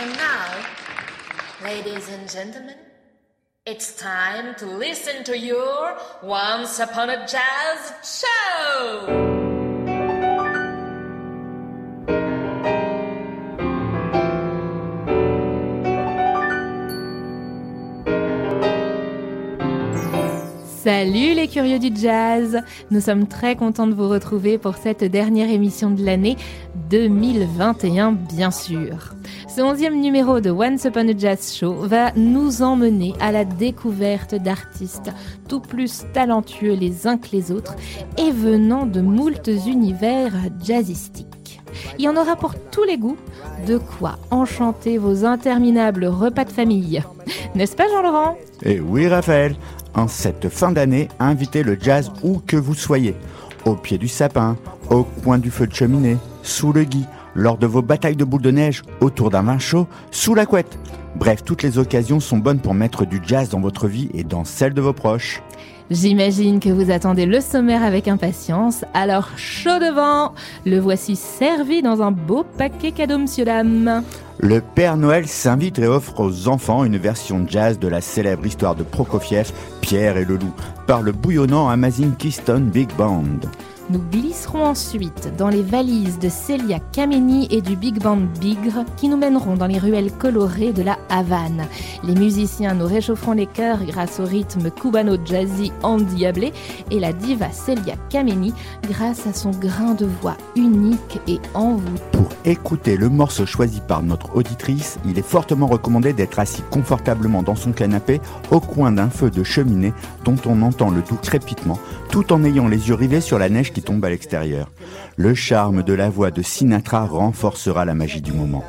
And now, ladies and gentlemen, it's time to listen to your Once Upon a Jazz show! Salut les curieux du jazz Nous sommes très contents de vous retrouver pour cette dernière émission de l'année 2021 bien sûr. Ce onzième numéro de Once Upon a Jazz Show va nous emmener à la découverte d'artistes tout plus talentueux les uns que les autres et venant de moultes univers jazzistiques. Il y en aura pour tous les goûts, de quoi enchanter vos interminables repas de famille. N'est-ce pas Jean-Laurent? Eh oui Raphaël en cette fin d'année, invitez le jazz où que vous soyez. Au pied du sapin, au coin du feu de cheminée, sous le gui, lors de vos batailles de boules de neige, autour d'un vin chaud, sous la couette. Bref, toutes les occasions sont bonnes pour mettre du jazz dans votre vie et dans celle de vos proches. J'imagine que vous attendez le sommaire avec impatience, alors chaud devant Le voici servi dans un beau paquet cadeau, monsieur dame le Père Noël s'invite et offre aux enfants une version jazz de la célèbre histoire de Prokofiev, Pierre et le loup, par le bouillonnant Amazing Keystone Big Band. Nous glisserons ensuite dans les valises de Celia Kameni et du Big Band Bigre qui nous mèneront dans les ruelles colorées de la Havane. Les musiciens nous réchaufferont les cœurs grâce au rythme cubano-jazzy endiablé et la diva Celia Kameni grâce à son grain de voix unique et envoûtant. Pour écouter le morceau choisi par notre auditrice, il est fortement recommandé d'être assis confortablement dans son canapé au coin d'un feu de cheminée dont on entend le doux crépitement tout en ayant les yeux rivés sur la neige tombe à l'extérieur. Le charme de la voix de Sinatra renforcera la magie du moment.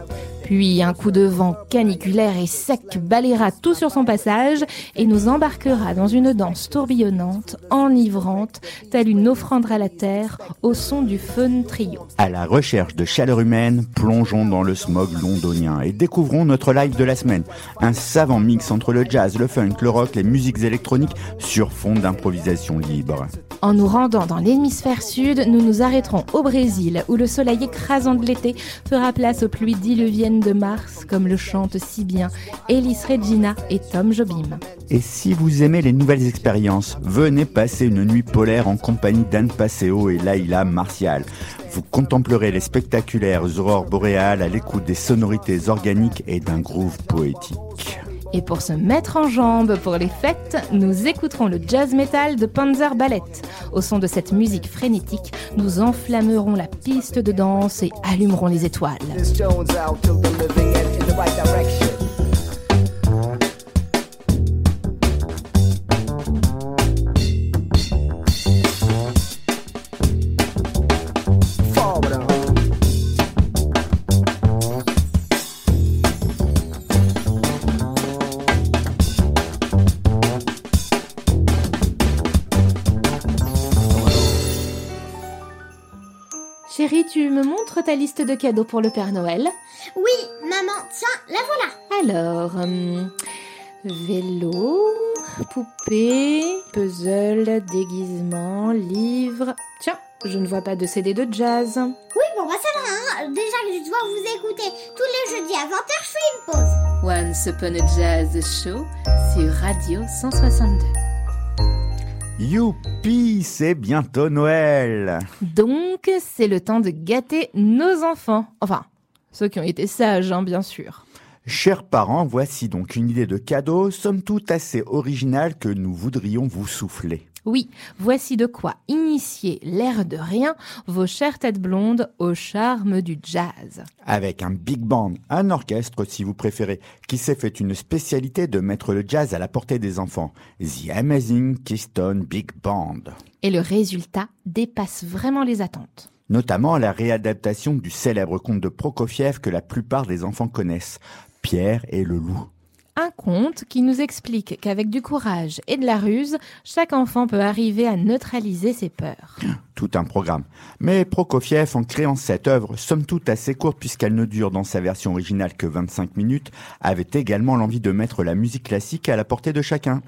Puis un coup de vent caniculaire et sec balayera tout sur son passage et nous embarquera dans une danse tourbillonnante, enivrante, telle une offrande à la terre au son du fun trio. À la recherche de chaleur humaine, plongeons dans le smog londonien et découvrons notre live de la semaine. Un savant mix entre le jazz, le funk, le rock, les musiques électroniques sur fond d'improvisation libre. En nous rendant dans l'hémisphère sud, nous nous arrêterons au Brésil où le soleil écrasant de l'été fera place aux pluies diluviennes de Mars, comme le chantent si bien Elis Regina et Tom Jobim. Et si vous aimez les nouvelles expériences, venez passer une nuit polaire en compagnie d'Anne Passeo et Laïla Martial. Vous contemplerez les spectaculaires aurores boréales à l'écoute des sonorités organiques et d'un groove poétique. Et pour se mettre en jambe pour les fêtes, nous écouterons le jazz metal de Panzer Ballet. Au son de cette musique frénétique, nous enflammerons la piste de danse et allumerons les étoiles. Tu me montres ta liste de cadeaux pour le Père Noël Oui, maman, tiens, la voilà. Alors, hum, vélo, poupée, puzzle, déguisement, livre. Tiens, je ne vois pas de CD de jazz. Oui, bon, bah ça va, hein. déjà que je dois vous écouter tous les jeudis à 20h, je fais une pause. Once Upon a Jazz Show sur Radio 162. Youpi, c'est bientôt Noël. Donc, c'est le temps de gâter nos enfants. Enfin, ceux qui ont été sages, hein, bien sûr. Chers parents, voici donc une idée de cadeau, somme toute assez originale que nous voudrions vous souffler. Oui, voici de quoi initier l'air de rien vos chères têtes blondes au charme du jazz. Avec un big band, un orchestre si vous préférez, qui s'est fait une spécialité de mettre le jazz à la portée des enfants. The Amazing Keystone Big Band. Et le résultat dépasse vraiment les attentes notamment la réadaptation du célèbre conte de Prokofiev que la plupart des enfants connaissent, Pierre et le loup un conte qui nous explique qu'avec du courage et de la ruse, chaque enfant peut arriver à neutraliser ses peurs. Tout un programme. Mais Prokofiev, en créant cette œuvre, somme toute assez courte puisqu'elle ne dure dans sa version originale que 25 minutes, avait également l'envie de mettre la musique classique à la portée de chacun.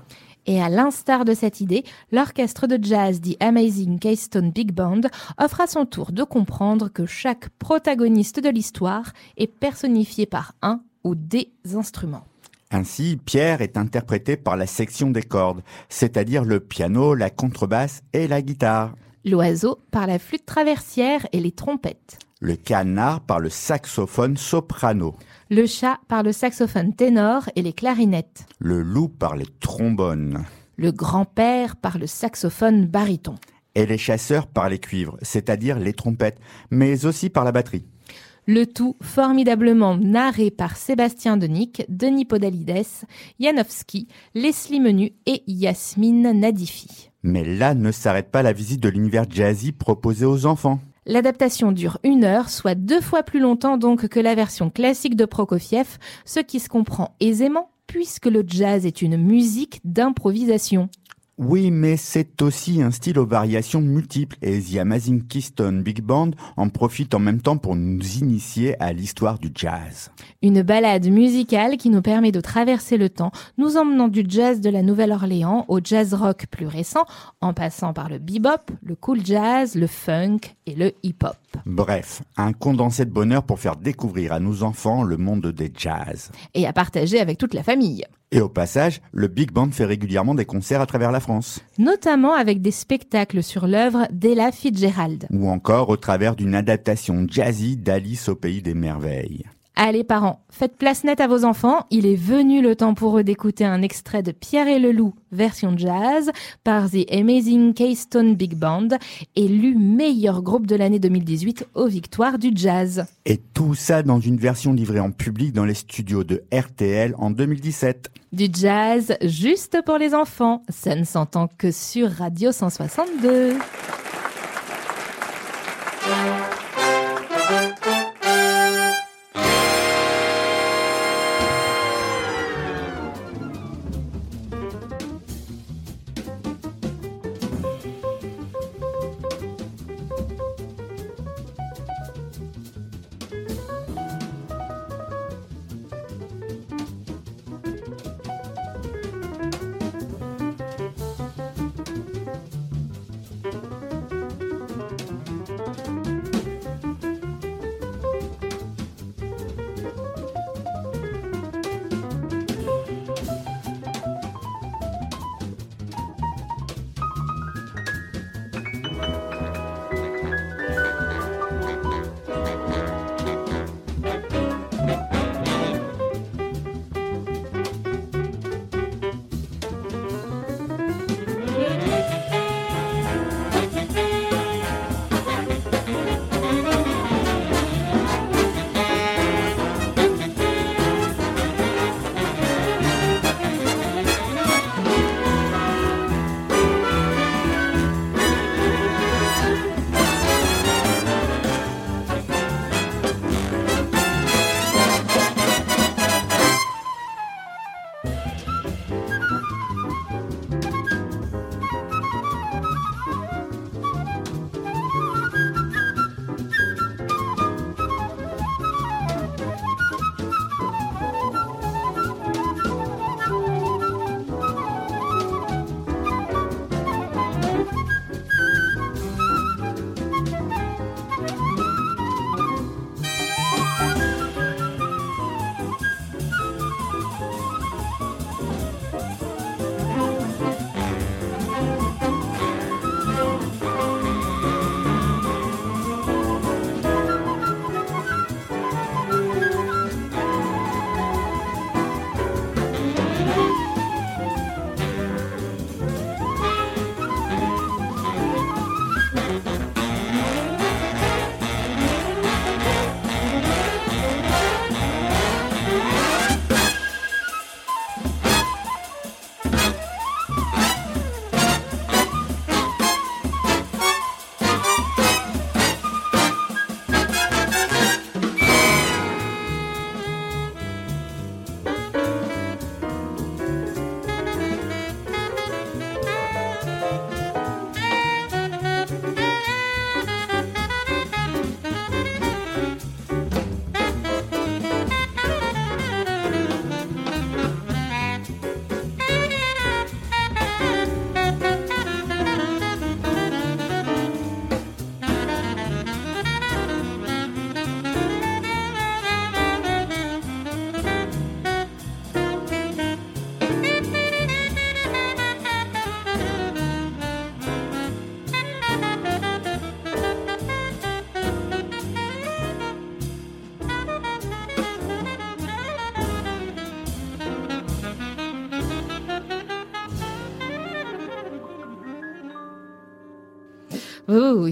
Et à l'instar de cette idée, l'orchestre de jazz The Amazing Keystone Big Band offre à son tour de comprendre que chaque protagoniste de l'histoire est personnifié par un ou des instruments. Ainsi, Pierre est interprété par la section des cordes, c'est-à-dire le piano, la contrebasse et la guitare. L'oiseau par la flûte traversière et les trompettes. Le canard par le saxophone soprano. Le chat par le saxophone ténor et les clarinettes. Le loup par les trombones. Le grand-père par le saxophone baryton. Et les chasseurs par les cuivres, c'est-à-dire les trompettes, mais aussi par la batterie. Le tout formidablement narré par Sébastien Denick, Denis Podalides, Janowski, Leslie Menu et Yasmine Nadifi. Mais là ne s'arrête pas la visite de l'univers jazzy proposé aux enfants. L'adaptation dure une heure, soit deux fois plus longtemps donc que la version classique de Prokofiev, ce qui se comprend aisément puisque le jazz est une musique d'improvisation. Oui, mais c'est aussi un style aux variations multiples et The Amazing Keystone Big Band en profite en même temps pour nous initier à l'histoire du jazz. Une balade musicale qui nous permet de traverser le temps, nous emmenant du jazz de la Nouvelle-Orléans au jazz rock plus récent, en passant par le bebop, le cool jazz, le funk et le hip-hop. Bref, un condensé de bonheur pour faire découvrir à nos enfants le monde des jazz. Et à partager avec toute la famille. Et au passage, le Big Band fait régulièrement des concerts à travers la France. Notamment avec des spectacles sur l'œuvre d'Ella Fitzgerald. Ou encore au travers d'une adaptation jazzy d'Alice au pays des merveilles. Allez parents, faites place nette à vos enfants, il est venu le temps pour eux d'écouter un extrait de Pierre et le Loup, version jazz, par The Amazing Keystone Big Band, élu meilleur groupe de l'année 2018 aux victoires du jazz. Et tout ça dans une version livrée en public dans les studios de RTL en 2017. Du jazz juste pour les enfants, ça ne s'entend que sur Radio 162.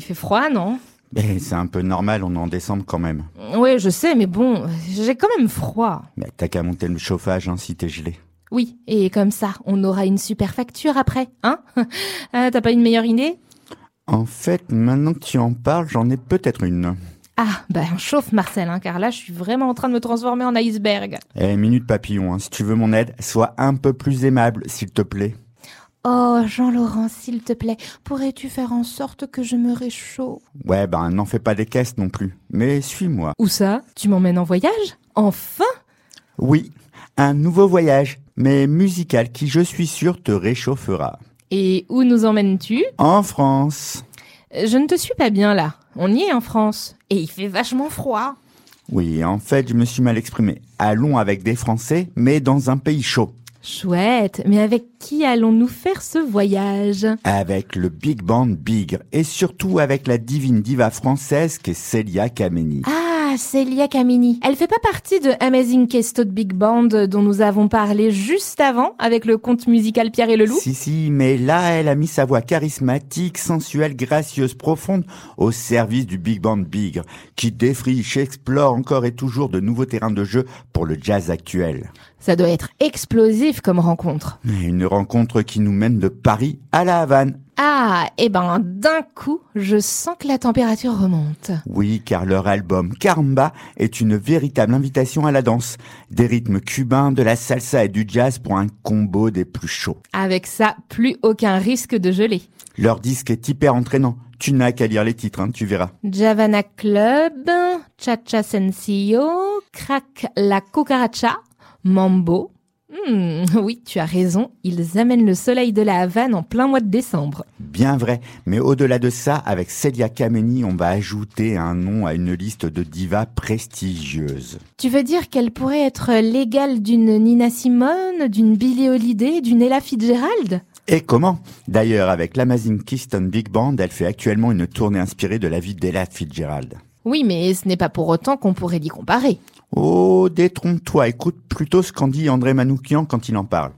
Fait froid, non c'est un peu normal, on est en décembre quand même. Oui, je sais, mais bon, j'ai quand même froid. Mais t'as qu'à monter le chauffage hein, si t'es gelé. Oui, et comme ça, on aura une super facture après, hein Ah, T'as pas une meilleure idée? En fait, maintenant que tu en parles, j'en ai peut-être une. Ah, ben chauffe Marcel, hein, car là, je suis vraiment en train de me transformer en iceberg. Eh, minute papillon, hein, si tu veux mon aide, sois un peu plus aimable, s'il te plaît. Oh, Jean-Laurent, s'il te plaît, pourrais-tu faire en sorte que je me réchauffe? Ouais, ben n'en fais pas des caisses non plus. Mais suis-moi. Où ça? Tu m'emmènes en voyage? Enfin? Oui, un nouveau voyage, mais musical qui, je suis sûr, te réchauffera. Et où nous emmènes-tu? En France. Je ne te suis pas bien là. On y est en France. Et il fait vachement froid. Oui, en fait, je me suis mal exprimé. Allons avec des Français, mais dans un pays chaud. Chouette, mais avec qui allons-nous faire ce voyage? Avec le Big Band Bigre, et surtout avec la divine diva française qu'est Celia Kameni. Ah, Célia Camini. Elle fait pas partie de Amazing Kesto de Big Band dont nous avons parlé juste avant avec le conte musical Pierre et le Loup? Si, si, mais là, elle a mis sa voix charismatique, sensuelle, gracieuse, profonde au service du Big Band Bigre, qui défriche, explore encore et toujours de nouveaux terrains de jeu pour le jazz actuel. Ça doit être explosif comme rencontre. Une rencontre qui nous mène de Paris à la Havane. Ah, et ben d'un coup, je sens que la température remonte. Oui, car leur album Caramba est une véritable invitation à la danse. Des rythmes cubains, de la salsa et du jazz pour un combo des plus chauds. Avec ça, plus aucun risque de geler. Leur disque est hyper entraînant. Tu n'as qu'à lire les titres, hein, tu verras. Javana Club, Cha-Cha Sencillo, Crack la Cucaracha, Mambo. Hmm, oui, tu as raison, ils amènent le soleil de la Havane en plein mois de décembre. Bien vrai, mais au-delà de ça, avec Celia Kameni, on va ajouter un nom à une liste de divas prestigieuses. Tu veux dire qu'elle pourrait être l'égale d'une Nina Simone, d'une Billie Holiday, d'une Ella Fitzgerald? Et comment? D'ailleurs, avec l'Amazing Keystone Big Band, elle fait actuellement une tournée inspirée de la vie d'Ella Fitzgerald. Oui, mais ce n'est pas pour autant qu'on pourrait l'y comparer. Oh, détrompe-toi, écoute plutôt ce qu'en dit André Manoukian quand il en parle.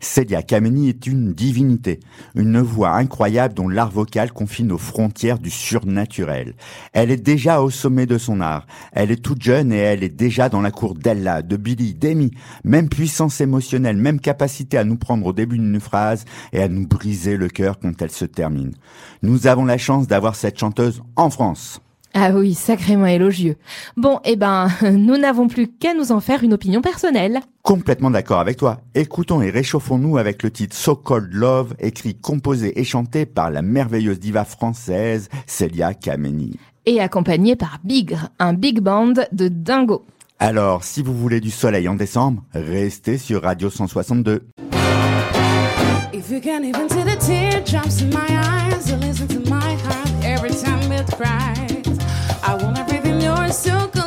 Celia Kameni est une divinité, une voix incroyable dont l'art vocal confine aux frontières du surnaturel. Elle est déjà au sommet de son art. Elle est toute jeune et elle est déjà dans la cour d'Ella, de Billy, d'Amy. Même puissance émotionnelle, même capacité à nous prendre au début d'une phrase et à nous briser le cœur quand elle se termine. Nous avons la chance d'avoir cette chanteuse en France. Ah oui, sacrément élogieux. Bon, eh ben, nous n'avons plus qu'à nous en faire une opinion personnelle. Complètement d'accord avec toi. Écoutons et réchauffons-nous avec le titre So Cold Love, écrit, composé et chanté par la merveilleuse diva française Celia Kameni. Et accompagné par Bigre, un big band de dingo. Alors, si vous voulez du soleil en décembre, restez sur Radio 162. If you can't even see the teardrops in my eyes, you listen to my heart every time it cries. I want everything yours, so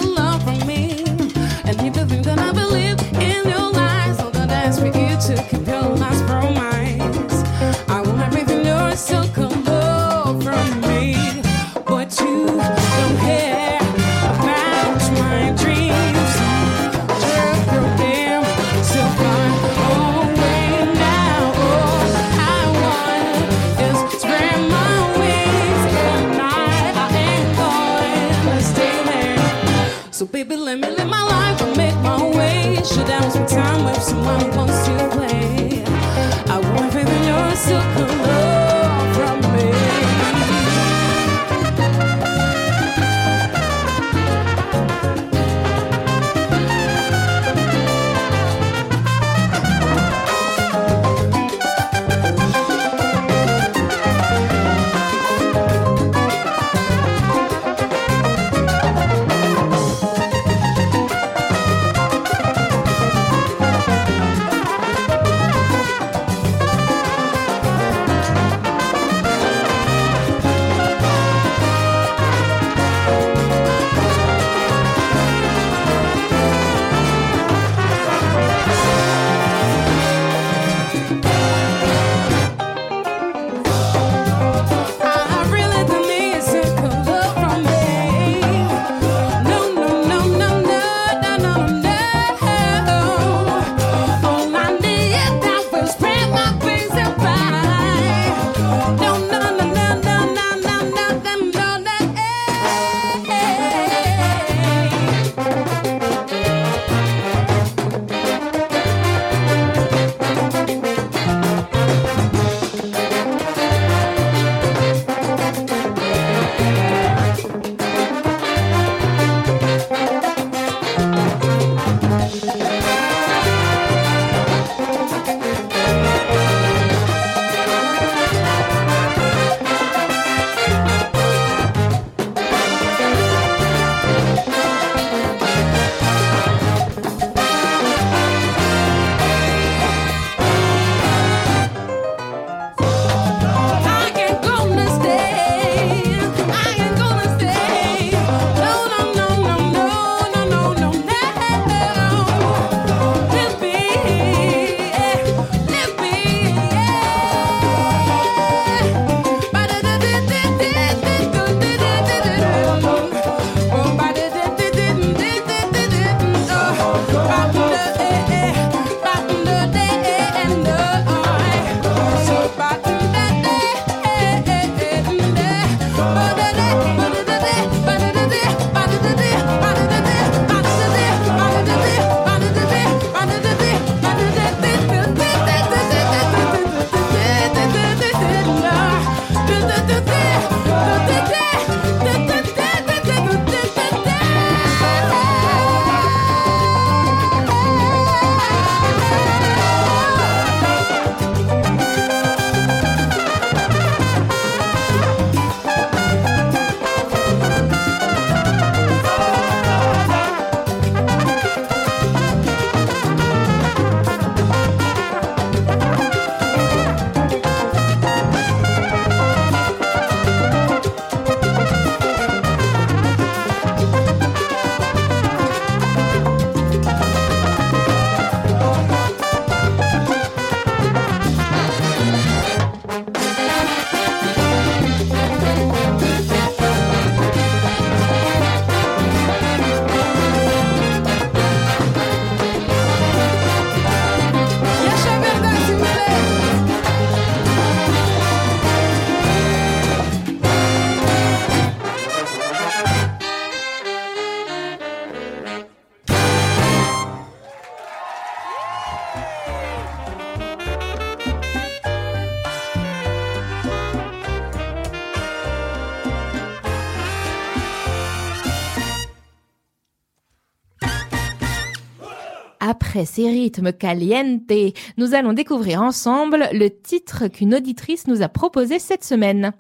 Après ces rythmes caliente, nous allons découvrir ensemble le titre qu'une auditrice nous a proposé cette semaine.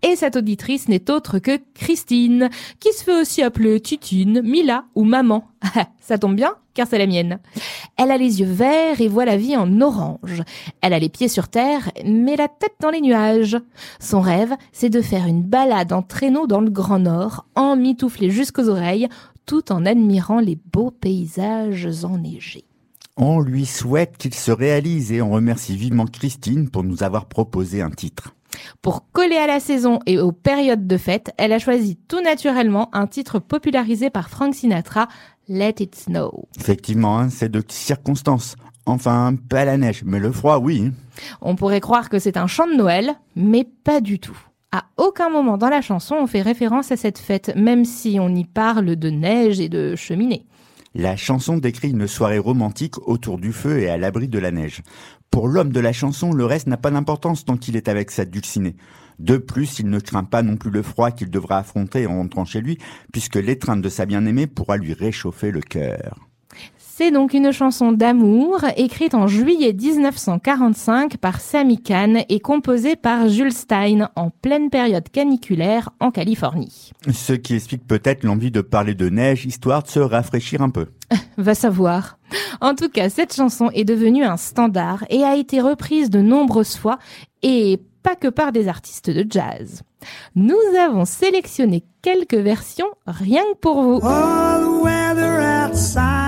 Et cette auditrice n'est autre que Christine, qui se fait aussi appeler Titine, Mila ou Maman. Ça tombe bien, car c'est la mienne. Elle a les yeux verts et voit la vie en orange. Elle a les pieds sur terre, mais la tête dans les nuages. Son rêve, c'est de faire une balade en traîneau dans le Grand Nord, emmitouflée jusqu'aux oreilles, tout en admirant les beaux paysages enneigés. On lui souhaite qu'il se réalise et on remercie vivement Christine pour nous avoir proposé un titre. Pour coller à la saison et aux périodes de fête, elle a choisi tout naturellement un titre popularisé par Frank Sinatra, Let It Snow. Effectivement, hein, c'est de circonstance. Enfin, pas la neige, mais le froid, oui. On pourrait croire que c'est un chant de Noël, mais pas du tout. À aucun moment dans la chanson on fait référence à cette fête, même si on y parle de neige et de cheminée. La chanson décrit une soirée romantique autour du feu et à l'abri de la neige. Pour l'homme de la chanson, le reste n'a pas d'importance tant qu'il est avec sa dulcinée. De plus, il ne craint pas non plus le froid qu'il devra affronter en rentrant chez lui, puisque l'étreinte de sa bien-aimée pourra lui réchauffer le cœur. C'est donc une chanson d'amour écrite en juillet 1945 par Sammy Kahn et composée par Jules Stein en pleine période caniculaire en Californie. Ce qui explique peut-être l'envie de parler de neige histoire de se rafraîchir un peu. Va savoir. En tout cas, cette chanson est devenue un standard et a été reprise de nombreuses fois et pas que par des artistes de jazz. Nous avons sélectionné quelques versions rien que pour vous. The weather outside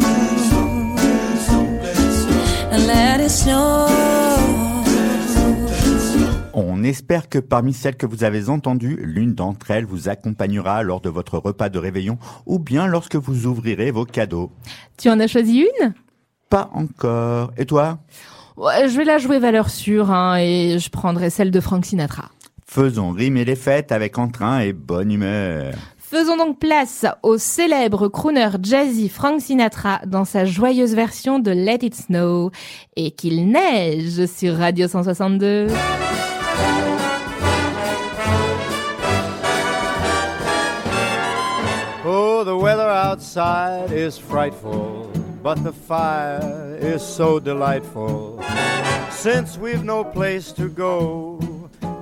On espère que parmi celles que vous avez entendues, l'une d'entre elles vous accompagnera lors de votre repas de réveillon ou bien lorsque vous ouvrirez vos cadeaux. Tu en as choisi une? Pas encore. Et toi? Ouais, Je vais la jouer valeur sûre hein, et je prendrai celle de Frank Sinatra. Faisons rimer les fêtes avec entrain et bonne humeur. Faisons donc place au célèbre crooner jazzy Frank Sinatra dans sa joyeuse version de Let It Snow et qu'il neige sur Radio 162. Oh, the weather outside is frightful, but the fire is so delightful. Since we've no place to go,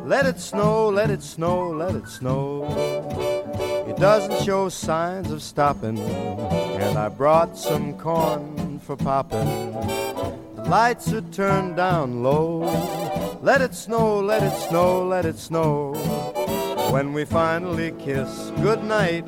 let it snow, let it snow, let it snow. It doesn't show signs of stopping, and I brought some corn for popping. The lights are turned down low. Let it snow, let it snow, let it snow. When we finally kiss goodnight,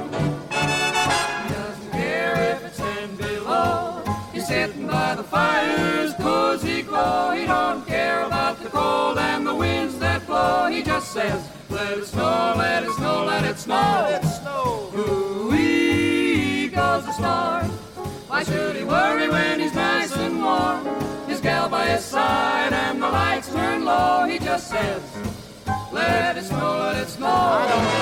By the fire's cozy glow. He don't care about the cold and the winds that blow. He just says, let it snow, let it snow, let it snow. Let it snow. Ooh-wee goes the star. Why should he worry when he's nice and warm? His gal by his side and the lights turn low. He just says, let it snow, let it snow.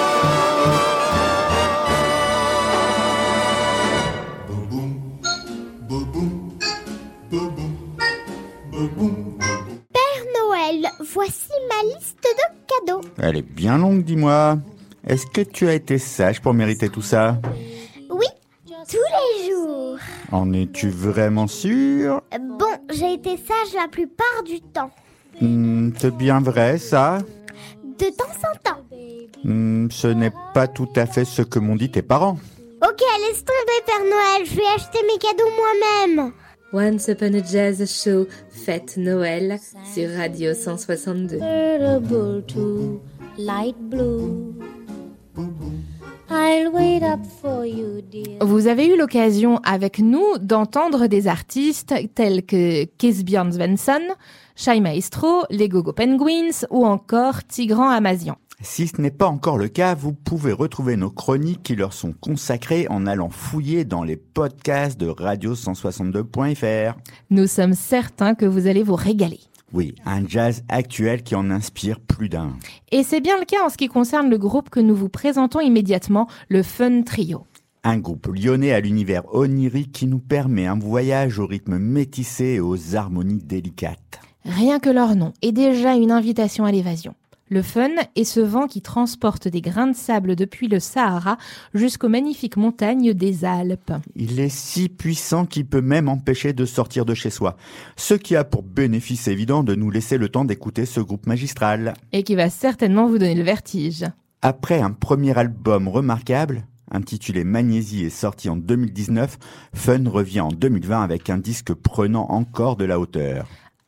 Père Noël, voici ma liste de cadeaux. Elle est bien longue, dis-moi. Est-ce que tu as été sage pour mériter tout ça? Oui, tous les jours. En es-tu vraiment sûr? Bon, j'ai été sage la plupart du temps. Hmm, C'est bien vrai, ça? De temps en temps. Hmm, Ce n'est pas tout à fait ce que m'ont dit tes parents. Ok, laisse tomber, Père Noël. Je vais acheter mes cadeaux moi-même. Once Upon a Jazz Show, fête Noël sur Radio 162. convertible to light blue. I'll wait up for you, dear. Vous avez eu l'occasion avec nous d'entendre des artistes tels que Kesbjörn Svensson, Shai Maestro, les Gogo Penguins ou encore Tigran Amazian. Si ce n'est pas encore le cas, vous pouvez retrouver nos chroniques qui leur sont consacrées en allant fouiller dans les podcasts de radio162.fr. Nous sommes certains que vous allez vous régaler. Oui, un jazz actuel qui en inspire plus d'un. Et c'est bien le cas en ce qui concerne le groupe que nous vous présentons immédiatement, le Fun Trio. Un groupe lyonnais à l'univers onirique qui nous permet un voyage au rythme métissé et aux harmonies délicates. Rien que leur nom est déjà une invitation à l'évasion. Le fun est ce vent qui transporte des grains de sable depuis le Sahara jusqu'aux magnifiques montagnes des Alpes. Il est si puissant qu'il peut même empêcher de sortir de chez soi. Ce qui a pour bénéfice évident de nous laisser le temps d'écouter ce groupe magistral. Et qui va certainement vous donner le vertige. Après un premier album remarquable, intitulé Magnésie et sorti en 2019, Fun revient en 2020 avec un disque prenant encore de la hauteur.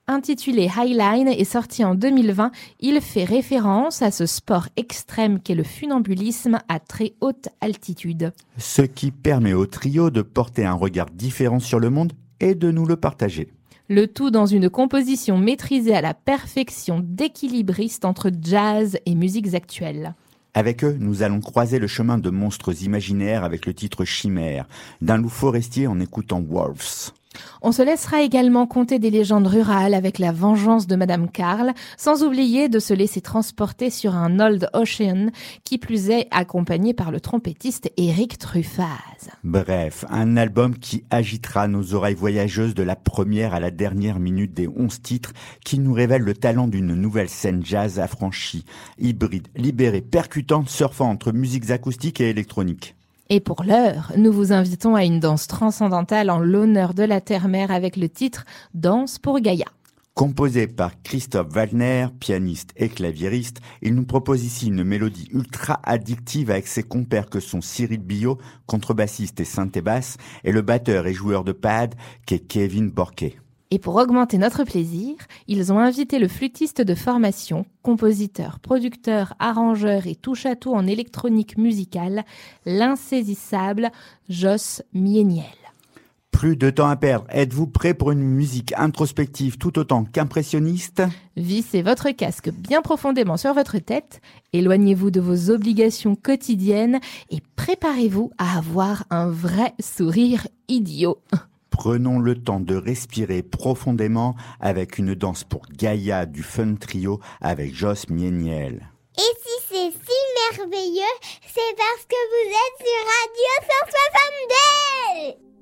Intitulé Highline et sorti en 2020, il fait référence à ce sport extrême qu'est le funambulisme à très haute altitude. Ce qui permet au trio de porter un regard différent sur le monde et de nous le partager. Le tout dans une composition maîtrisée à la perfection d'équilibriste entre jazz et musiques actuelles. Avec eux, nous allons croiser le chemin de monstres imaginaires avec le titre Chimère, d'un loup forestier en écoutant Wolves. On se laissera également compter des légendes rurales avec la vengeance de Madame Carl, sans oublier de se laisser transporter sur un Old Ocean, qui plus est accompagné par le trompettiste Eric Truffaz. Bref, un album qui agitera nos oreilles voyageuses de la première à la dernière minute des onze titres qui nous révèlent le talent d'une nouvelle scène jazz affranchie, hybride, libérée, percutante, surfant entre musiques acoustiques et électroniques. Et pour l'heure, nous vous invitons à une danse transcendantale en l'honneur de la terre-mère avec le titre Danse pour Gaïa. Composé par Christophe Wagner, pianiste et claviériste, il nous propose ici une mélodie ultra addictive avec ses compères que sont Cyril Billot, contrebassiste et synthé-basse, et le batteur et joueur de pad qu'est Kevin Borquet. Et pour augmenter notre plaisir, ils ont invité le flûtiste de formation, compositeur, producteur, arrangeur et touche-à-tout en électronique musicale, l'insaisissable Joss Mieniel. Plus de temps à perdre, êtes-vous prêt pour une musique introspective tout autant qu'impressionniste? Vissez votre casque bien profondément sur votre tête, éloignez-vous de vos obligations quotidiennes et préparez-vous à avoir un vrai sourire idiot. Prenons le temps de respirer profondément avec une danse pour Gaïa du Fun Trio avec Joss Mieniel. Et si c'est si merveilleux, c'est parce que vous êtes sur Radio 162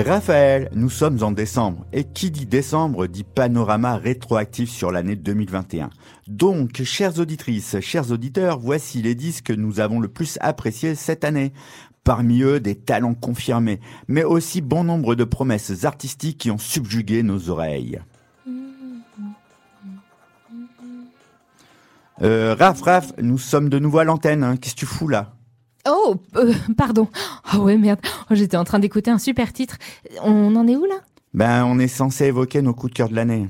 Raphaël, nous sommes en décembre, et qui dit décembre dit panorama rétroactif sur l'année 2021. Donc, chères auditrices, chers auditeurs, voici les disques que nous avons le plus appréciés cette année. Parmi eux, des talents confirmés, mais aussi bon nombre de promesses artistiques qui ont subjugué nos oreilles. Euh, Raph, nous sommes de nouveau à l'antenne, hein. qu'est-ce que tu fous là? Oh, euh, pardon. Oh ouais, merde. Oh, J'étais en train d'écouter un super titre. On en est où là? Ben, on est censé évoquer nos coups de cœur de l'année.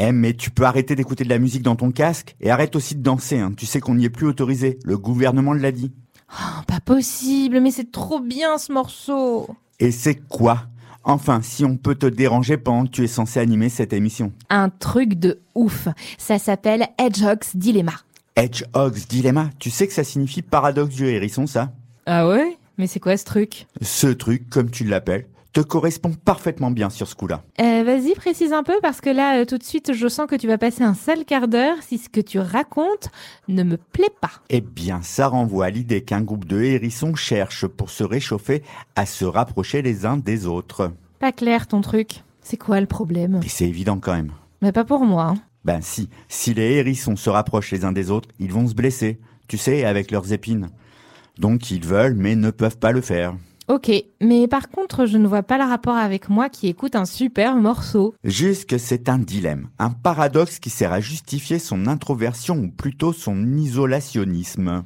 Eh, mais tu peux arrêter d'écouter de la musique dans ton casque et arrête aussi de danser. hein. Tu sais qu'on n'y est plus autorisé. Le gouvernement l'a dit. Oh, Pas possible, mais c'est trop bien ce morceau. Et c'est quoi? Enfin, si on peut te déranger pendant que tu es censé animer cette émission. Un truc de ouf. Ça s'appelle Hedgehog's Dilemma. Hedgehog's Dilemma, tu sais que ça signifie paradoxe du hérisson, ça? Ah ouais? Mais c'est quoi ce truc? Ce truc, comme tu l'appelles, te correspond parfaitement bien sur ce coup-là. Euh, Vas-y, précise un peu parce que là, euh, tout de suite, je sens que tu vas passer un sale quart d'heure si ce que tu racontes ne me plaît pas. Eh bien, ça renvoie à l'idée qu'un groupe de hérissons cherche, pour se réchauffer, à se rapprocher les uns des autres. Pas clair ton truc. C'est quoi le problème? Et c'est évident quand même. Mais pas pour moi. hein. Ben si, si les hérissons se rapprochent les uns des autres, ils vont se blesser, tu sais, avec leurs épines. Donc ils veulent, mais ne peuvent pas le faire. Ok, mais par contre, je ne vois pas le rapport avec moi qui écoute un super morceau. Juste que c'est un dilemme, un paradoxe qui sert à justifier son introversion ou plutôt son isolationnisme.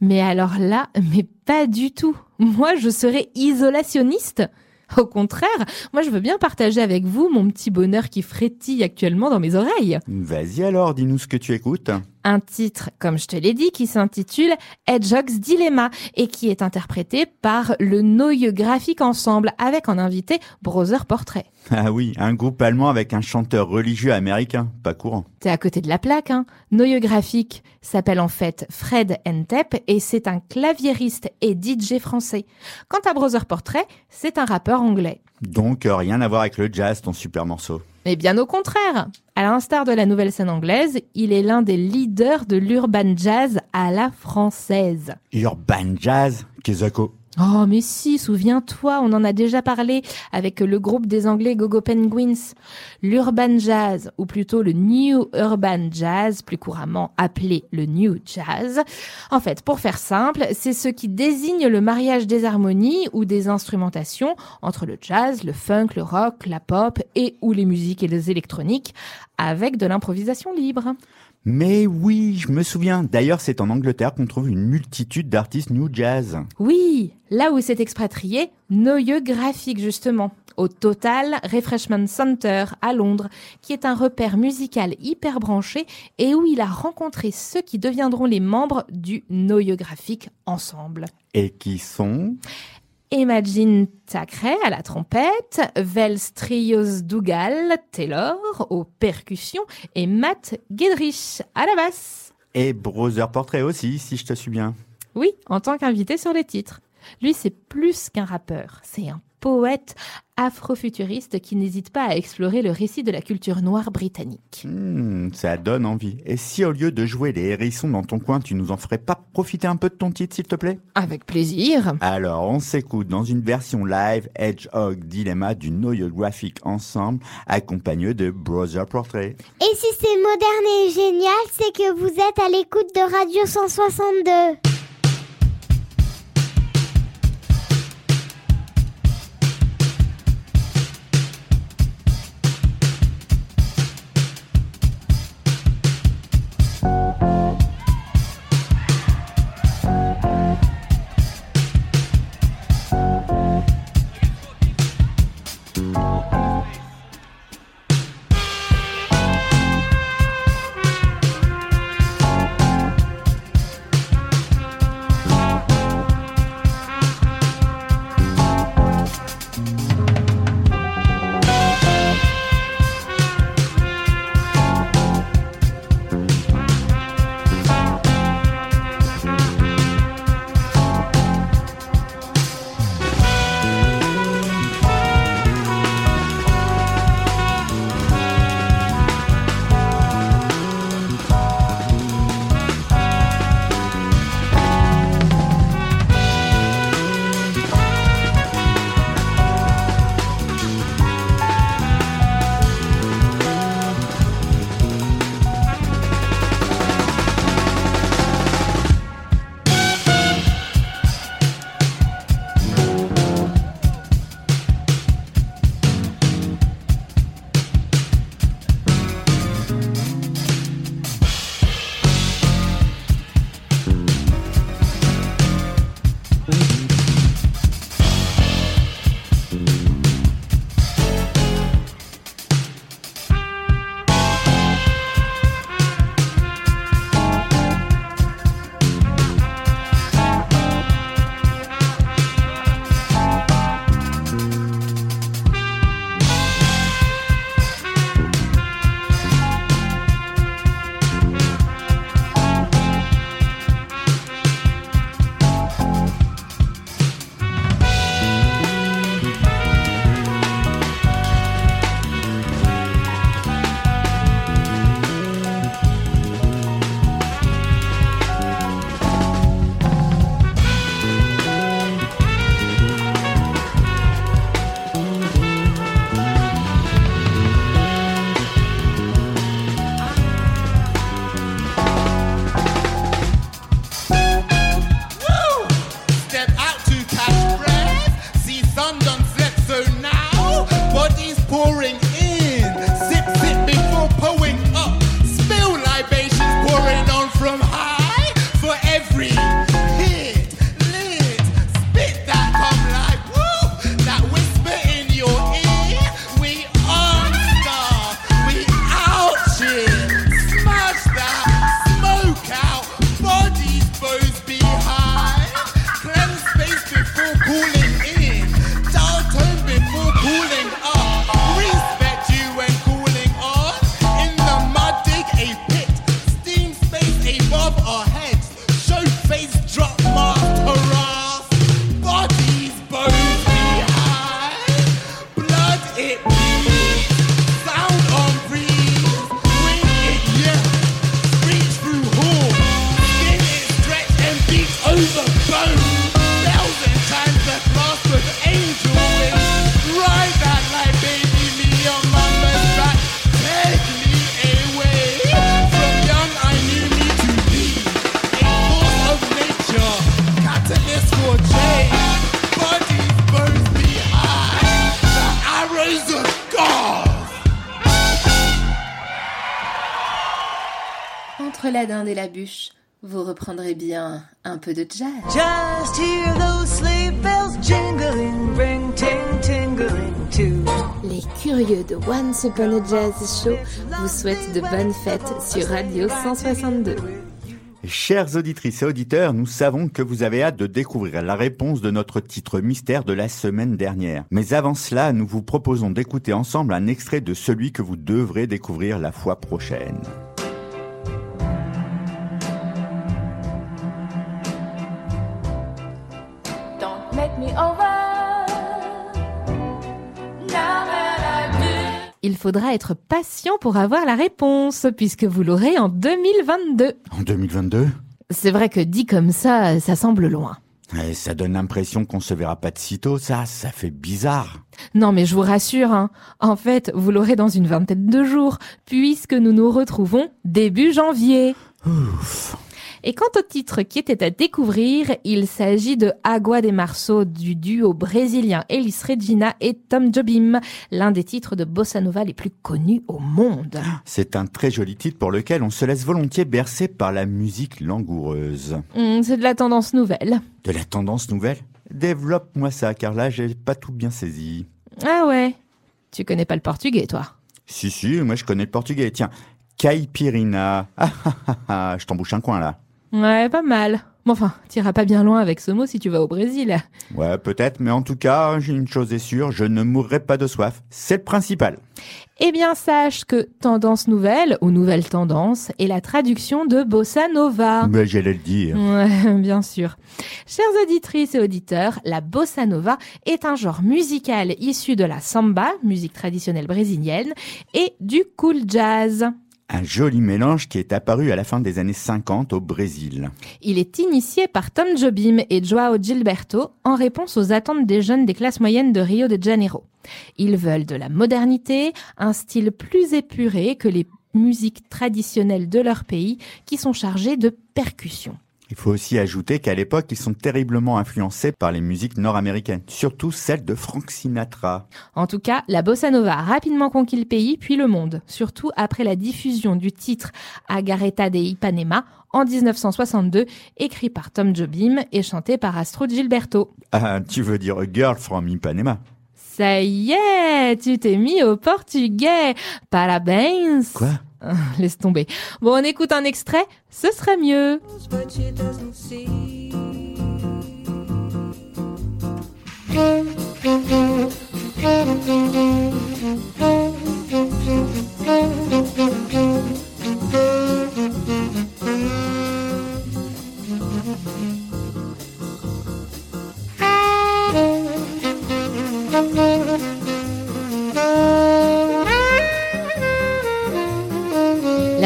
Mais alors là, mais pas du tout. Moi, je serais isolationniste. Au contraire, moi je veux bien partager avec vous mon petit bonheur qui frétille actuellement dans mes oreilles. Vas-y alors, dis-nous ce que tu écoutes. Un titre, comme je te l'ai dit, qui s'intitule Hedgehog's Dilemma et qui est interprété par le Noyeux Graphique Ensemble avec en invité Brother Portrait. Ah oui, un groupe allemand avec un chanteur religieux américain, pas courant. T'es à côté de la plaque, hein. Noyeux Graphique s'appelle en fait Fred Entep et c'est un claviériste et DJ français. Quant à Brother Portrait, c'est un rappeur anglais. Donc euh, rien à voir avec le jazz, ton super morceau. Mais bien au contraire. À l'instar de la nouvelle scène anglaise, il est l'un des leaders de l'urban jazz à la française. Urban Jazz, Kezako. Oh mais si, souviens-toi, on en a déjà parlé avec le groupe des Anglais Gogo Penguins. L'urban jazz, ou plutôt le new urban jazz, plus couramment appelé le new jazz. En fait, pour faire simple, c'est ce qui désigne le mariage des harmonies ou des instrumentations entre le jazz, le funk, le rock, la pop et ou les musiques et les électroniques avec de l'improvisation libre. Mais oui, je me souviens. D'ailleurs, c'est en Angleterre qu'on trouve une multitude d'artistes new jazz. Oui, là où s'est expatrié Noyeux Graphique justement, au Total Refreshment Center à Londres, qui est un repère musical hyper branché et où il a rencontré ceux qui deviendront les membres du Noyeux Graphique ensemble. Et qui sont? Imagine Thackeray à la trompette, Vels Trios Dougal Taylor aux percussions et Matt Gedrich à la basse. Et Brother Portrait aussi, si je te suis bien. Oui, en tant qu'invité sur les titres. Lui, c'est plus qu'un rappeur, c'est un poète afrofuturiste qui n'hésite pas à explorer le récit de la culture noire britannique. Hmm, ça donne envie. Et si au lieu de jouer les hérissons dans ton coin, tu nous en ferais pas profiter un peu de ton titre, s'il te plaît? Avec plaisir. Alors, on s'écoute dans une version live Hedgehog Dilemma du Noyo Graphic Ensemble, accompagné de Brother Portrait. Et si c'est moderne et génial, c'est que vous êtes à l'écoute de Radio 162. Reprendrez bien un peu de jazz. Just hear those sleigh bells jingling, ring ting tingling too. Les curieux de Once Upon a Jazz Show vous souhaitent de bonnes fêtes sur Radio 162. Chères auditrices et auditeurs, nous savons que vous avez hâte de découvrir la réponse de notre titre mystère de la semaine dernière. Mais avant cela, nous vous proposons d'écouter ensemble un extrait de celui que vous devrez découvrir la fois prochaine. Il faudra être patient pour avoir la réponse, puisque vous l'aurez en 2022. En 2022 C'est vrai que dit comme ça, ça semble loin. Eh, Ça donne l'impression qu'on se verra pas de sitôt, ça, ça fait bizarre. Non mais je vous rassure, hein. en fait, vous l'aurez dans une vingtaine de jours, puisque nous nous retrouvons début janvier. Ouf. Et quant au titre qui était à découvrir, il s'agit de Agua de Março du duo brésilien Elis Regina et Tom Jobim, l'un des titres de bossa nova les plus connus au monde. C'est un très joli titre pour lequel on se laisse volontiers bercer par la musique langoureuse. Hum, C'est de la tendance nouvelle. De la tendance nouvelle? Développe-moi ça, car là, j'ai pas tout bien saisi. Ah ouais, tu connais pas le portugais toi? Si, si, moi je connais le portugais. Tiens, Caipirina. Ah, ah, ah, ah, je t'embouche un coin là. Ouais, pas mal. Bon, enfin, t'iras pas bien loin avec ce mot si tu vas au Brésil. Ouais, peut-être, mais en tout cas, une chose est sûre, je ne mourrai pas de soif. C'est le principal. Eh bien, sache que tendance nouvelle ou nouvelle tendance est la traduction de bossa nova. Mais j'allais le dire. Ouais, bien sûr. Chères auditrices et auditeurs, la bossa nova est un genre musical issu de la samba, musique traditionnelle brésilienne, et du cool jazz. Un joli mélange qui est apparu à la fin des années 50 au Brésil. Il est initié par Tom Jobim et Joao Gilberto en réponse aux attentes des jeunes des classes moyennes de Rio de Janeiro. Ils veulent de la modernité, un style plus épuré que les musiques traditionnelles de leur pays qui sont chargées de percussions. Il faut aussi ajouter qu'à l'époque, ils sont terriblement influencés par les musiques nord-américaines, surtout celles de Frank Sinatra. En tout cas, la bossa nova a rapidement conquis le pays puis le monde, surtout après la diffusion du titre Agareta de Ipanema en 1962, écrit par Tom Jobim et chanté par Astro Gilberto. Ah, tu veux dire A Girl from Ipanema? Ça y est, tu t'es mis au portugais. Parabéns. Quoi? Laisse tomber. Bon, on écoute un extrait, ce serait mieux.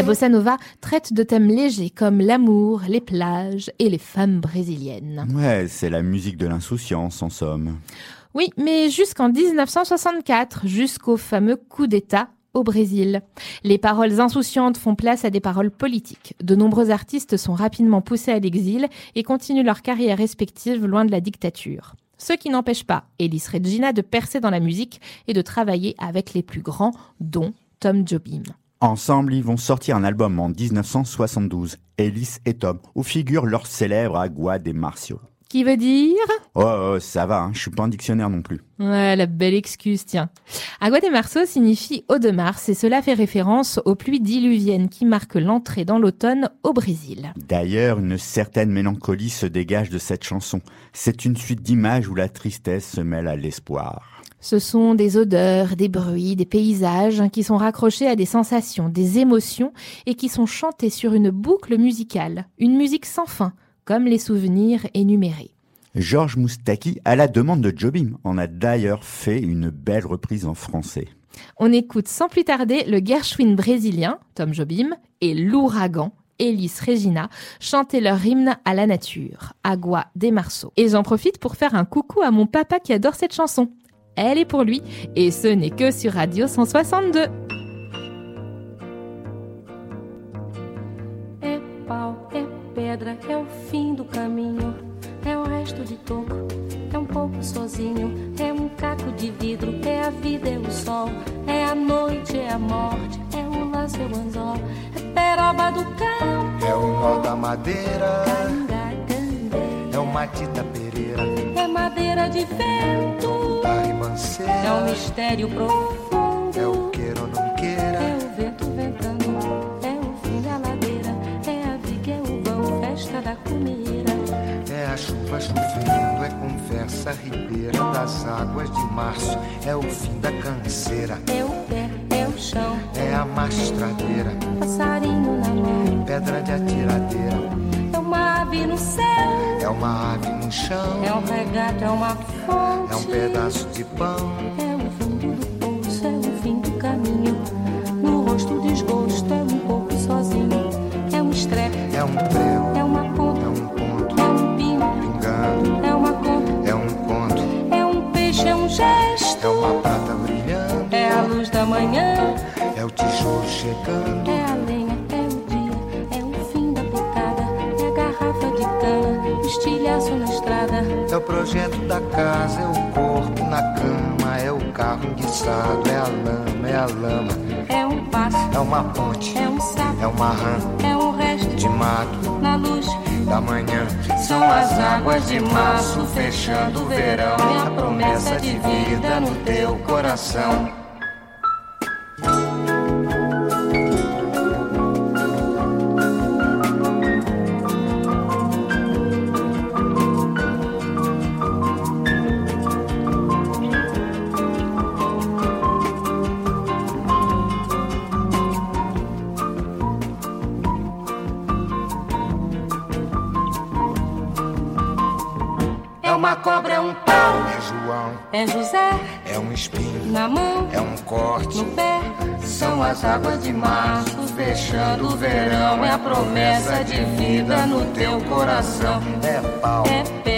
bossa nova traite de thèmes légers comme l'amour, les plages et les femmes brésiliennes. Ouais, c'est la musique de l'insouciance en somme. Oui, mais jusqu'en 1964, jusqu'au fameux coup d'État au Brésil. Les paroles insouciantes font place à des paroles politiques. De nombreux artistes sont rapidement poussés à l'exil et continuent leur carrière respective loin de la dictature. Ce qui n'empêche pas Elis Regina de percer dans la musique et de travailler avec les plus grands, dont Tom Jobim. Ensemble, ils vont sortir un album en 1972, Alice et Tom, où figure leur célèbre Agua des Martiaux. Qui veut dire? Oh, oh, ça va, hein, je suis pas un dictionnaire non plus. Ouais, la belle excuse, tiens. Agua de Março signifie eau de mars et cela fait référence aux pluies diluviennes qui marquent l'entrée dans l'automne au Brésil. D'ailleurs, une certaine mélancolie se dégage de cette chanson. C'est une suite d'images où la tristesse se mêle à l'espoir. Ce sont des odeurs, des bruits, des paysages qui sont raccrochés à des sensations, des émotions et qui sont chantés sur une boucle musicale, une musique sans fin, comme les souvenirs énumérés. Georges Moustaki, à la demande de Jobim, en a d'ailleurs fait une belle reprise en français. On écoute sans plus tarder le Gershwin brésilien, Tom Jobim, et l'ouragan, Elis Regina, chanter leur hymne à la nature, Agua des Marceaux. Et j'en profite pour faire un coucou à mon papa qui adore cette chanson. Elle est pour lui, et ce n'est que sur Radio 162. É pau, é pedra, é o fim do caminho. É o resto de toco, é um pouco sozinho. É um caco de vidro, é a vida, é o sol. É a noite, é a morte, é o lance, é o anzol. É peroba do campo, É o nó da madeira, é o Matita Pereira, é madeira de vento. É um mistério profundo. é o queira ou não queira, É o vento ventando, é o fim da ladeira, é a viga, é o vão, festa da comida. é a chuva chovendo, é conversa ribeira. Das águas de março, é o fim da canseira, É o pé, é o chão, é a mastradeira, passarinho na mão, pedra de atiradeira, ave no céu, é uma ave no chão, é um regato, é uma fonte, é um pedaço de pão, é o fundo do poço, é o fim do caminho. No rosto o desgosto, é um pouco sozinho, é um estrepe, é um prego, é uma ponta, é um ponto, é um pino, pingando, é uma conta, é um conto, é um peixe, é um gesto, é uma prata brilhando, é a luz da manhã. é o tijolo chegando, É projeto da casa, é o corpo na cama, é o carro enguiçado, é a lama, é a lama, É um passo, é uma ponte, é um sapo, é uma rã é um resto de mato na luz. da manhã. São as águas de março fechando o verão, é a promessa de vida no teu coração. É José. É um espinho, na mão, é um corte, no pé. São as águas de março fechando o verão, é a promessa de vida no teu coração. é pau, É pedra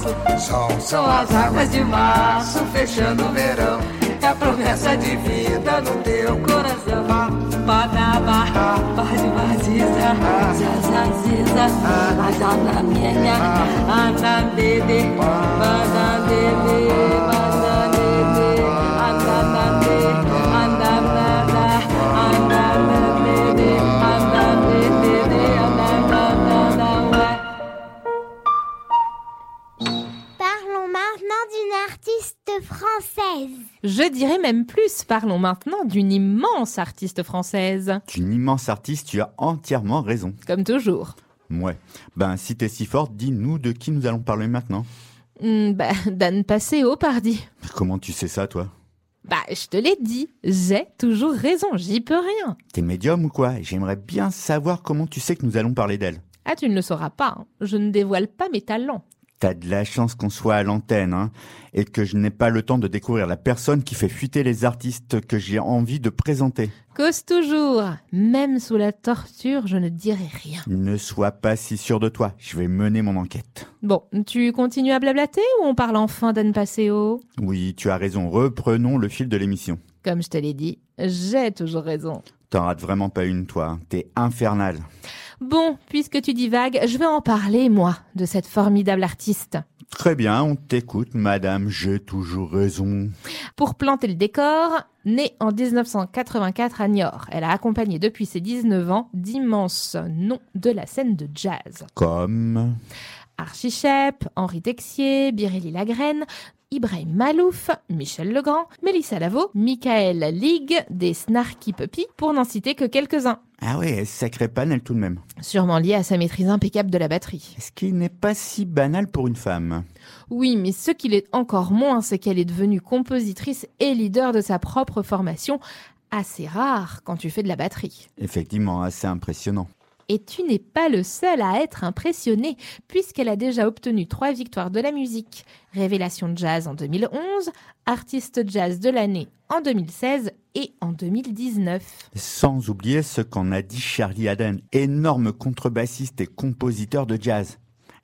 aço. sol, São as águas de março fechando o verão. É a promessa de vida no teu coração. Badaba, bade baziza, zazaziza, azana minha, anandede, banandede, banandede, française. Je dirais même plus, parlons maintenant d'une immense artiste française. D'une immense artiste, tu as entièrement raison. Comme toujours. Ouais. Ben, si t'es si forte, dis-nous de qui nous allons parler maintenant. Hmm, bah, Dan Passeo, pardi. Comment tu sais ça, toi? Bah, je te l'ai dit, j'ai toujours raison, j'y peux rien. T'es médium ou quoi? J'aimerais bien savoir comment tu sais que nous allons parler d'elle. Ah, tu ne le sauras pas, hein. je ne dévoile pas mes talents. T'as de la chance qu'on soit à l'antenne, hein, et que je n'ai pas le temps de découvrir la personne qui fait fuiter les artistes que j'ai envie de présenter. Cause toujours. Même sous la torture, je ne dirai rien. Ne sois pas si sûr de toi, je vais mener mon enquête. Bon, tu continues à blablater ou on parle enfin d'Anne Passeo? Oui, tu as raison, reprenons le fil de l'émission. Comme je te l'ai dit, j'ai toujours raison. T'en rates vraiment pas une, toi, hein. t'es infernal. Bon, puisque tu divagues, je vais en parler, moi, de cette formidable artiste. Très bien, on t'écoute, madame, j'ai toujours raison. Pour planter le décor, née en 1984 à Niort, elle a accompagné depuis ses 19 ans d'immenses noms de la scène de jazz. Comme Archie Shepp, Henri Texier, Biréli Lagrène, Ibrahim Malouf, Michel Legrand, Mélissa Lavo, Michael Ligue, des Snarky Puppy, pour n'en citer que quelques-uns. Ah ouais, sacré panel tout de même. Sûrement lié à sa maîtrise impeccable de la batterie. Ce qui n'est pas si banal pour une femme? Oui, mais ce qu'il est encore moins, c'est qu'elle est devenue compositrice et leader de sa propre formation, assez rare quand tu fais de la batterie. Effectivement, assez impressionnant. Et tu n'es pas le seul à être impressionné, puisqu'elle a déjà obtenu trois victoires de la musique. Révélation jazz en 2011, artiste jazz de l'année en 2016 et en 2019. Sans oublier ce qu'en a dit Charlie Haden, énorme contrebassiste et compositeur de jazz.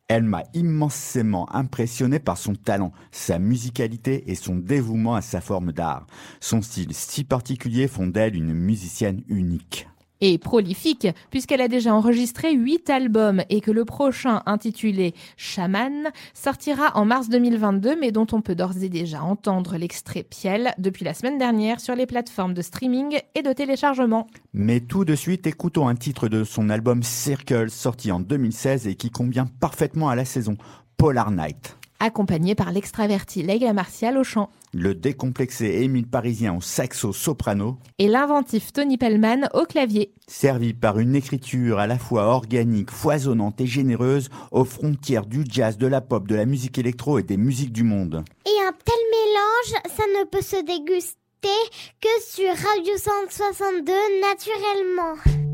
Elle m'a immensément impressionné par son talent, sa musicalité et son dévouement à sa forme d'art. Son style si particulier font d'elle une musicienne unique. Et prolifique, puisqu'elle a déjà enregistré huit albums et que le prochain, intitulé Shaman, sortira en mars 2022, mais dont on peut d'ores et déjà entendre l'extrait Piel depuis la semaine dernière sur les plateformes de streaming et de téléchargement. Mais tout de suite, écoutons un titre de son album Circle, sorti en 2016 et qui convient parfaitement à la saison, Polar Night. Accompagné par l'extraverti Leila Martial au chant Le décomplexé Émile Parisien au saxo soprano et l'inventif Tony Pellman au clavier. servi par une écriture à la fois organique, foisonnante et généreuse aux frontières du jazz, de la pop, de la musique électro et des musiques du monde. Et un tel mélange, ça ne peut se déguster que sur Radio 162 naturellement.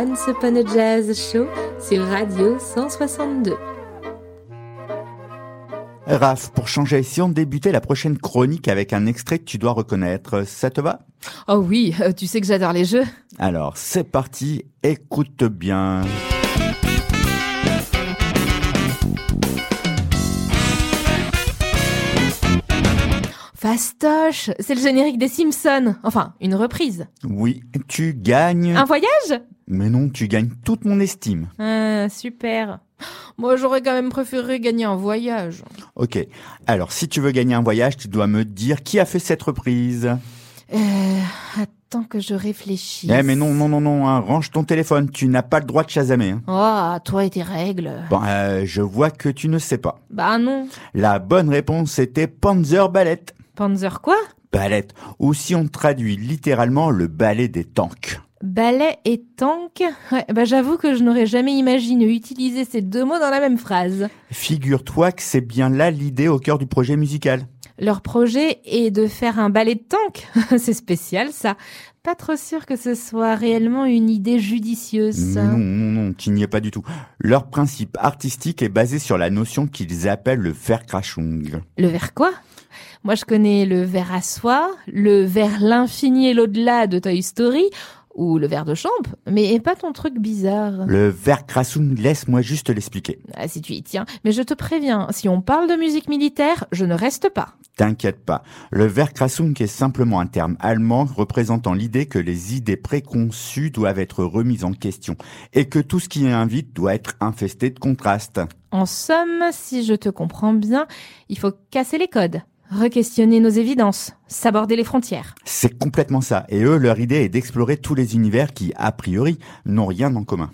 Once Upon a Jazz Show sur Radio 162. Raph, pour changer, si on débutait la prochaine chronique avec un extrait que tu dois reconnaître, ça te va? Oh oui, euh, tu sais que j'adore les jeux. Alors, c'est parti, écoute bien. Fastoche, c'est le générique des Simpsons. Enfin, une reprise. Oui, tu gagnes... Un voyage? Mais non, tu gagnes toute mon estime. Ah, super. Moi, j'aurais quand même préféré gagner un voyage. Ok, alors si tu veux gagner un voyage, tu dois me dire qui a fait cette reprise. Euh, attends que je réfléchisse. Eh mais non, non, non, non, hein, range ton téléphone, tu n'as pas le droit de chasamer. hein. Oh, toi et tes règles. Bon, euh, je vois que tu ne sais pas. Bah non. La bonne réponse était Panzer Ballet. Panzer quoi? Ballet, ou si on traduit littéralement le ballet des tanks. Ballet et tank Ouais, bah j'avoue que je n'aurais jamais imaginé utiliser ces deux mots dans la même phrase. Figure-toi que c'est bien là l'idée au cœur du projet musical. Leur projet est de faire un ballet de tank. C'est spécial ça. Pas trop sûr que ce soit réellement une idée judicieuse. Non, non, non, tu n'y es pas du tout. Leur principe artistique est basé sur la notion qu'ils appellent le Verkrachung. Le vers quoi? Moi je connais le vers à soie, le vers l'infini et l'au-delà de Toy Story, ou le vers de champ, mais pas ton truc bizarre. Le Verkrachung, laisse-moi juste l'expliquer. Ah, si tu y tiens. Mais je te préviens, si on parle de musique militaire, je ne reste pas. T'inquiète pas. Le Verkrachung est simplement un terme allemand représentant l'idée que les idées préconçues doivent être remises en question et que tout ce qui invite doit être infesté de contrastes. En somme, si je te comprends bien, il faut casser les codes, re-questionner nos évidences, s'aborder les frontières. C'est complètement ça. Et eux, leur idée est d'explorer tous les univers qui, a priori, n'ont rien en commun.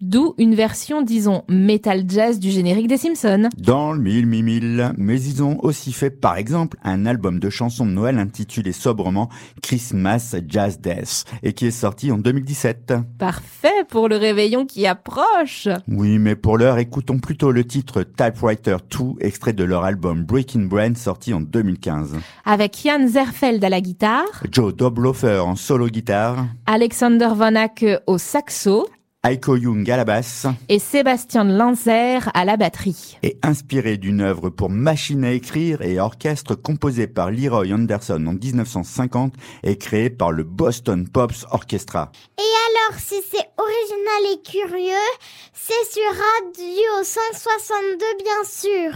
D'où une version, disons, metal jazz du générique des Simpsons. Dans le mille, mille, mille. Mais ils ont aussi fait, par exemple, un album de chansons de Noël intitulé sobrement Christmas Jazz Death et qui est sorti en 2017. Parfait pour le réveillon qui approche. Oui, mais pour l'heure, écoutons plutôt le titre Typewriter 2, extrait de leur album Breaking Brain sorti en 2015. Avec Jan Zerfeld à la guitare, Joe Doblofer en solo guitare, Alexander Van Ack au saxo Aiko Young à la basse et Sébastien Lanzer à la batterie. et inspiré d'une œuvre pour machine à écrire et orchestre composée par Leroy Anderson en 1950 et créé par le Boston Pops Orchestra. Et alors, si c'est original et curieux, c'est sur Radio 162, bien sûr.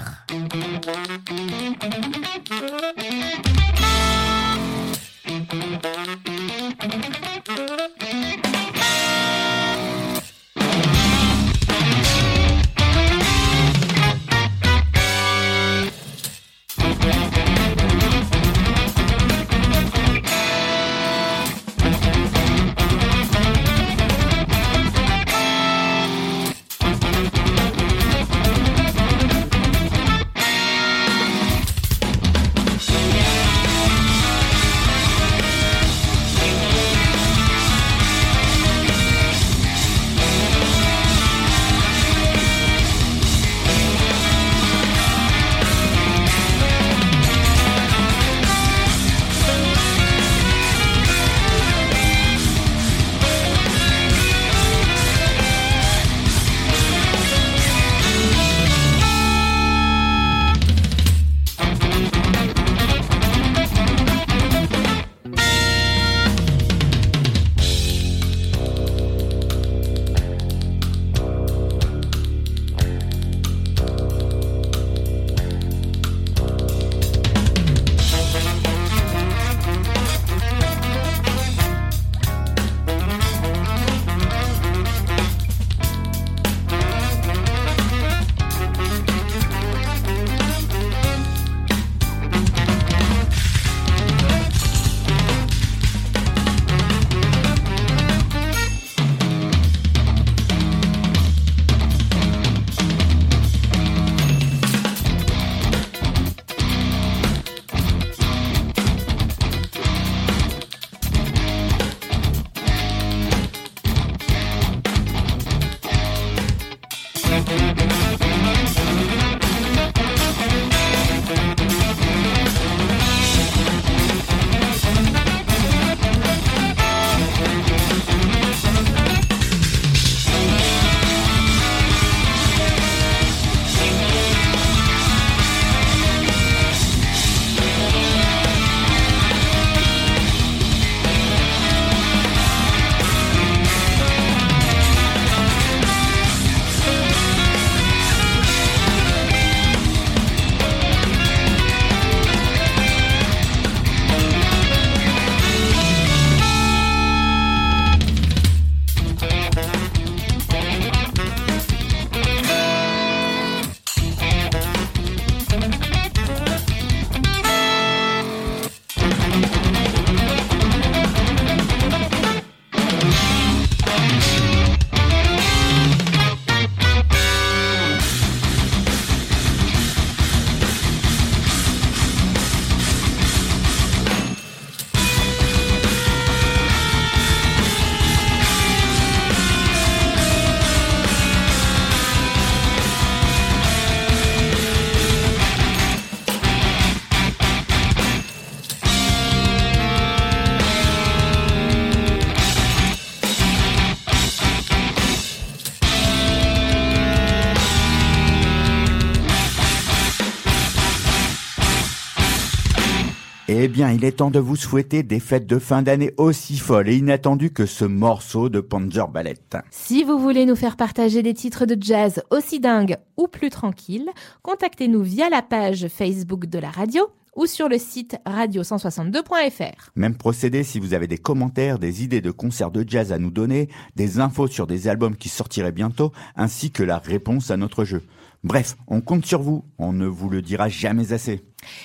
Eh bien, il est temps de vous souhaiter des fêtes de fin d'année aussi folles et inattendues que ce morceau de Panzer Ballet. Si vous voulez nous faire partager des titres de jazz aussi dingues ou plus tranquilles, contactez-nous via la page Facebook de la radio ou sur le site radio162.fr. Même procédé si vous avez des commentaires, des idées de concerts de jazz à nous donner, des infos sur des albums qui sortiraient bientôt, ainsi que la réponse à notre jeu. Bref, on compte sur vous, on ne vous le dira jamais assez.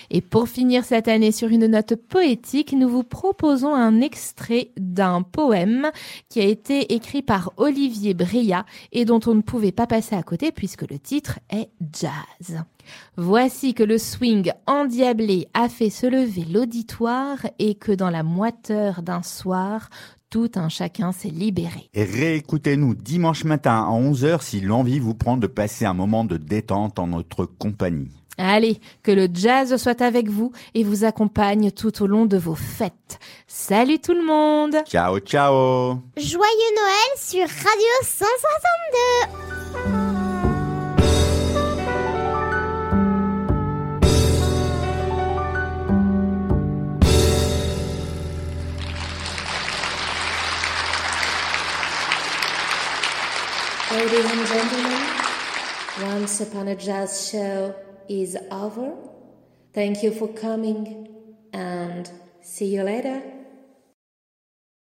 Et pour finir cette année sur une note poétique, nous vous proposons un extrait d'un poème qui a été écrit par Olivier Bria et dont on ne pouvait pas passer à côté puisque le titre est Jazz. Voici que le swing endiablé a fait se lever l'auditoire et que dans la moiteur d'un soir, tout un chacun s'est libéré. Réécoutez-nous dimanche matin à 11h si l'envie vous prend de passer un moment de détente en notre compagnie. Allez, que le jazz soit avec vous et vous accompagne tout au long de vos fêtes. Salut tout le monde. Ciao ciao. Joyeux Noël sur Radio 162 Ladies and gentlemen, Once Upon a Jazz show is over. Thank you for coming and see you later.